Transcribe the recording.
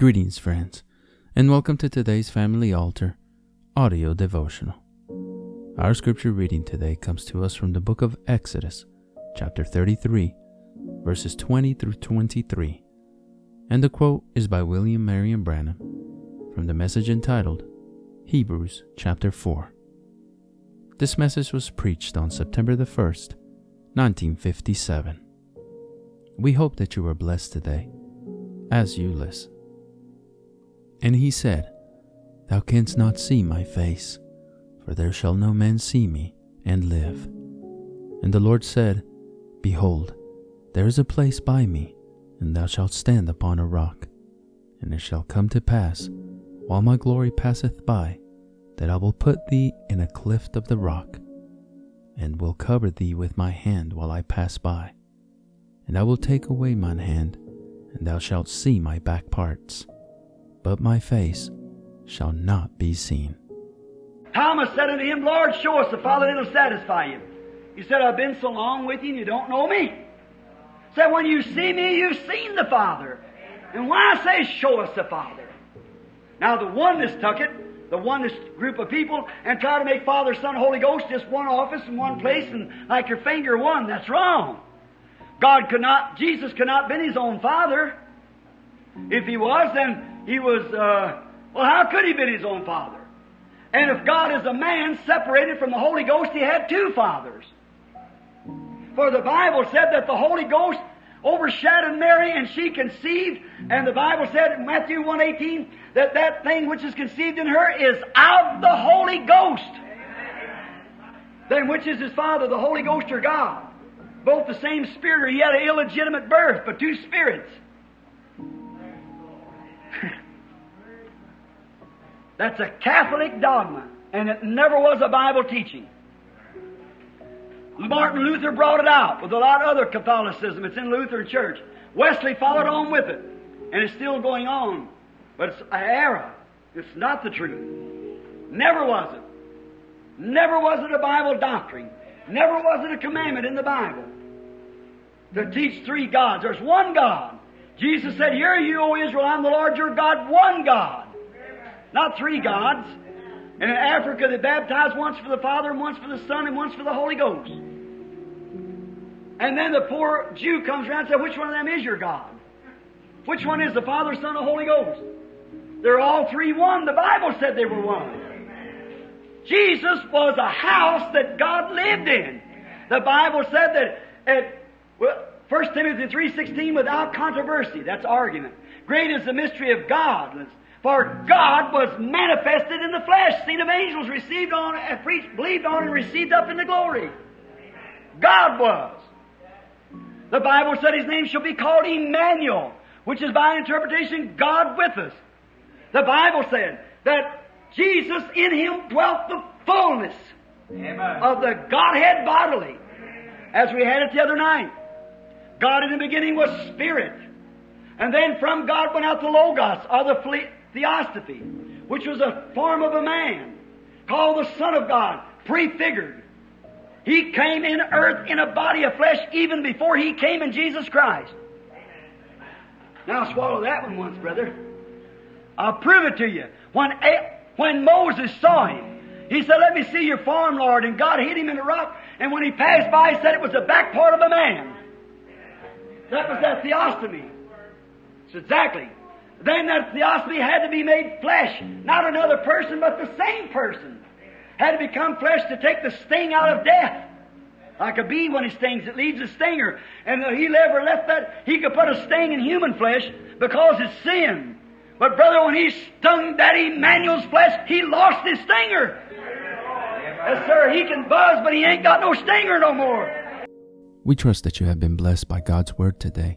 Greetings, friends, and welcome to today's Family Altar audio devotional. Our scripture reading today comes to us from the book of Exodus, chapter 33, verses 20 through 23. And the quote is by William Marion Branham from the message entitled Hebrews chapter 4. This message was preached on September the 1st, 1957. We hope that you are blessed today as you listen. And he said, Thou canst not see my face, for there shall no man see me and live. And the Lord said, Behold, there is a place by me, and thou shalt stand upon a rock. And it shall come to pass, while my glory passeth by, that I will put thee in a cleft of the rock, and will cover thee with my hand while I pass by. And I will take away mine hand, and thou shalt see my back parts, but my face shall not be seen. Thomas said unto him, Lord, show us the Father, and it'll satisfy you. He said, I've been so long with you, and you don't know me. Said, when you see me, you've seen the Father. And why I say, show us the Father. Now, the oneness took it, the oneness group of people, and try to make Father, Son, Holy Ghost just one office in one place, and like your finger one. That's wrong. God could not, Jesus could not have been his own Father. If he was, then he was, uh, well, how could he been his own Father? And if God is a man separated from the Holy Ghost, he had two fathers. For the Bible said that the Holy Ghost overshadowed Mary and she conceived, and the Bible said in Matthew 1.18 that that thing which is conceived in her is of the Holy Ghost. Then which is his father, the Holy Ghost or God? Both the same spirit, or he had an illegitimate birth, but two spirits. That's a Catholic dogma, and it never was a Bible teaching. Martin Luther brought it out with a lot of other Catholicism. It's in Lutheran Church. Wesley followed on with it, and it's still going on. But it's an error. It's not the truth. Never was it. Never was it a Bible doctrine. Never was it a commandment in the Bible to teach three gods. There's one God. Jesus said, Hear you, O Israel, I'm the Lord your God, one God. Not three gods. And in Africa, they baptize once for the Father, and once for the Son, and once for the Holy Ghost. And then the poor Jew comes around and says, Which one of them is your God? Which one is the Father, Son, and Holy Ghost? They're all three one. The Bible said they were one. Jesus was a house that God lived in. The Bible said that at well, 1 Timothy 3.16, without controversy, that's argument. Great is the mystery of God. For God was manifested in the flesh, seen of angels, received on, and preached, believed on, and received up into glory. God was. The Bible said His name shall be called Emmanuel, which is by interpretation God with us. The Bible said that Jesus in Him dwelt the fullness Amen. of the Godhead bodily, as we had it the other night. God in the beginning was Spirit. And then from God went out the Logos, or the Theophany, which was a form of a man, called the Son of God, prefigured. He came in earth in a body of flesh even before he came in Jesus Christ. Now swallow that one once, brother. I'll prove it to you. When, when Moses saw him, he said, Let me see your form, Lord. And God hit him in the rock. And when he passed by, he said it was the back part of a man. That was that theophany. It's exactly. Then that theophany had to be made flesh. Mm. Not another person, but the same person. Had to become flesh to take the sting out of death. Like a bee when it stings, it leaves a stinger. And he never left that, he could put a sting in human flesh because it's sin. But brother, when he stung that Emmanuel's flesh, he lost his stinger. Yes, sir, he can buzz, but he ain't got no stinger no more. We trust that you have been blessed by God's Word today.